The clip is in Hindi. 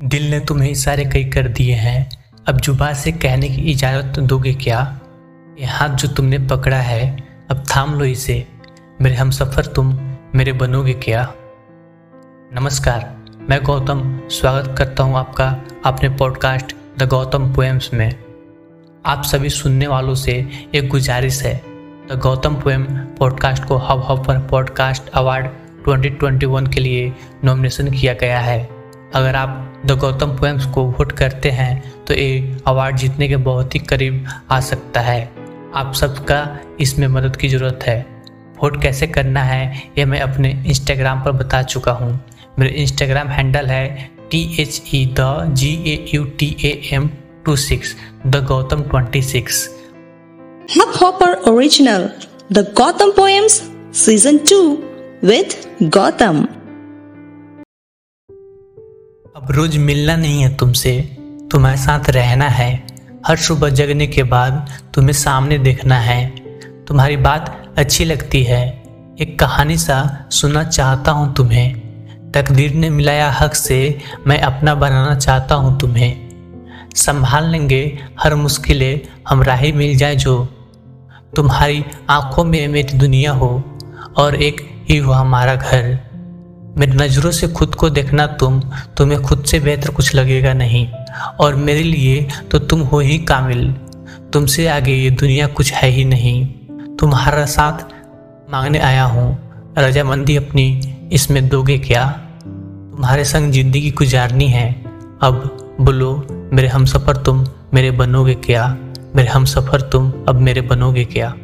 दिल ने तुम्हें इशारे कई कर दिए हैं। अब जुबा से कहने की इजाज़त दोगे क्या? ये हाथ जो तुमने पकड़ा है, अब थाम लो इसे। मेरे हम सफ़र तुम मेरे बनोगे क्या? नमस्कार, मैं गौतम। स्वागत करता हूँ आपका अपने पॉडकास्ट द गौतम पोएम्स में। आप सभी सुनने वालों से एक गुजारिश है। द गौतम पोएम पॉडकास्ट को हब हब पर पॉडकास्ट अवार्ड 2021 के लिए नॉमिनेशन किया गया है। अगर आप द गौतम पोएम्स को वोट करते हैं तो ये अवार्ड जीतने के बहुत ही करीब आ सकता है। आप सबका इसमें मदद की ज़रूरत है। वोट कैसे करना है, ये मैं अपने इंस्टाग्राम पर बता चुका हूँ। मेरे इंस्टाग्राम हैंडल है T H E the G A U T A M two six the Gautam twenty six Hubhopper Original The Gotham Poems Season 2 with Gotham. अब रोज मिलना नहीं है तुमसे। तुम्हारे साथ रहना है। हर सुबह जगने के बाद तुम्हें सामने देखना है। तुम्हारी बात अच्छी लगती है। एक कहानी सा सुनना चाहता हूँ तुम्हें। तकदीर ने मिलाया हक से मैं अपना बनाना चाहता हूँ तुम्हें। संभाल लेंगे हर मुश्किलें, हम राही मिल जाए जो। तुम्हारी आँखों में मेरी दुनिया हो और एक ही हो हमारा घर। मेरी नज़रों से खुद को देखना तुम, तुम्हें खुद से बेहतर कुछ लगेगा नहीं। और मेरे लिए तो तुम हो ही कामिल। तुमसे आगे ये दुनिया कुछ है ही नहीं। तुम्हारा साथ मांगने आया हूँ। रजामंदी अपनी इसमें दोगे क्या? तुम्हारे संग ज़िंदगी गुजारनी है। अब बोलो, मेरे हम सफ़र तुम मेरे बनोगे क्या? मेरे हम सफ़र तुम अब मेरे बनोगे क्या?